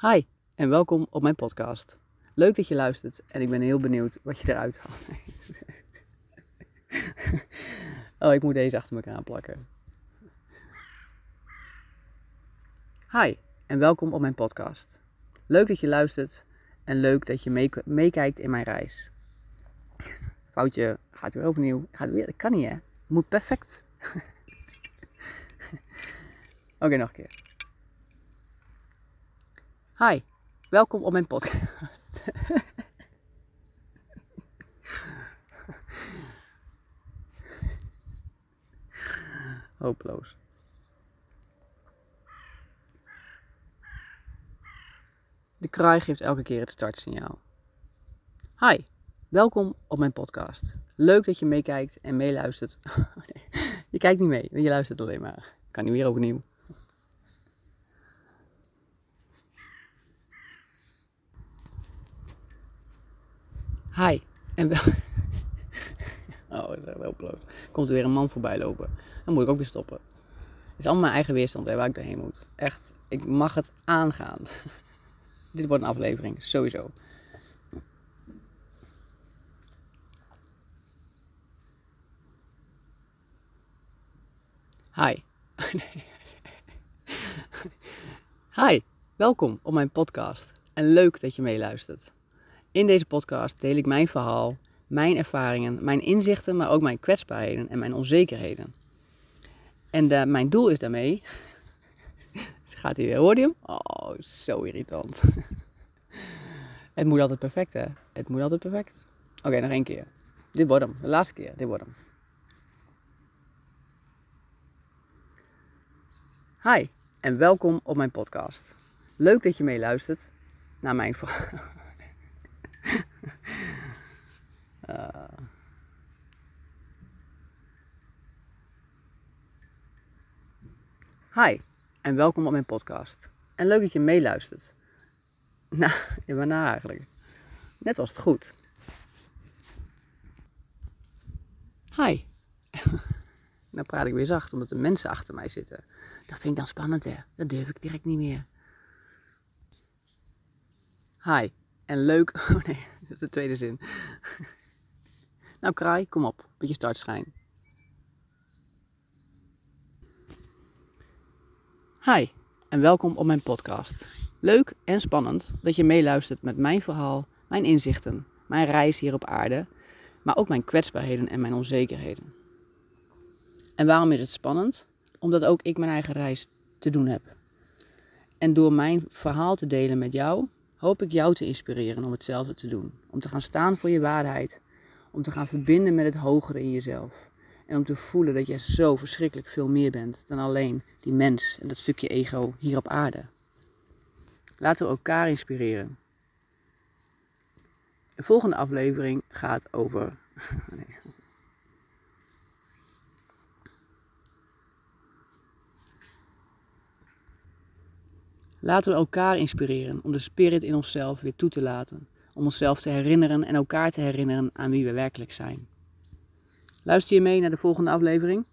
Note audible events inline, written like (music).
Hi en welkom op mijn podcast. Leuk dat je luistert en ik ben heel benieuwd wat je eruit haalt. (laughs) oh, ik moet deze achter elkaar plakken. Hi en welkom op mijn podcast. Leuk dat je luistert en leuk dat je meekijkt in mijn reis. Foutje, gaat weer overnieuw. Gaat weer, dat kan niet hè. Moet perfect. (laughs) Oké, nog een keer. Hi, welkom op mijn podcast. (laughs) Hopeloos. De kraai geeft elke keer het startsignaal. Hi, welkom op mijn podcast. Leuk dat je meekijkt en meeluistert. (laughs) Oh je kijkt niet mee, je luistert alleen maar. Kan niet weer overnieuw. Hi. En wel... (laughs) Oh, dat is wel bloot. Komt er weer een man voorbij lopen. Dan moet ik ook weer stoppen. Het is allemaal mijn eigen weerstand waar ik doorheen moet. Echt, ik mag het aangaan. (laughs) Dit wordt een aflevering, sowieso. Hi. (laughs) Hi, welkom op mijn podcast. En leuk dat je meeluistert. In deze podcast deel ik mijn verhaal, mijn ervaringen, mijn inzichten, maar ook mijn kwetsbaarheden en mijn onzekerheden. En uh, mijn doel is daarmee. (laughs) Gaat hij weer, hoor je hem? Oh, zo irritant. (laughs) het moet altijd perfect, hè? Het moet altijd perfect. Oké, nog één keer. Dit wordt hem. De laatste keer. Dit wordt hem. Hi en welkom op mijn podcast. Leuk dat je meeluistert naar mijn (laughs) verhaal. Hi en welkom op mijn podcast. En leuk dat je meeluistert. (laughs) Nou, na eigenlijk. Net was het goed. Hi. (laughs) nou praat ik weer zacht, omdat er mensen achter mij zitten. Dat vind ik dan spannend, hè. Dat durf ik direct niet meer. Hi. En leuk. (laughs) Oh nee, dat is de tweede zin. nou, kraai, kom op. Beetje startschijn. Hi en welkom op mijn podcast. Leuk en spannend dat je meeluistert met mijn verhaal, mijn inzichten, mijn reis hier op aarde, maar ook mijn kwetsbaarheden en mijn onzekerheden. En waarom is het spannend? Omdat ook ik mijn eigen reis te doen heb. En door mijn verhaal te delen met jou, hoop ik jou te inspireren om hetzelfde te doen. Om te gaan staan voor je waarheid. Om te gaan verbinden met het hogere in jezelf. En om te voelen dat je zo verschrikkelijk veel meer bent dan alleen die mens en dat stukje ego hier op aarde. Laten we elkaar inspireren. De volgende aflevering gaat over. (laughs) nee. Laten we elkaar inspireren om de spirit in onszelf weer toe te laten. Om onszelf te herinneren en elkaar te herinneren aan wie we werkelijk zijn. Luister je mee naar de volgende aflevering?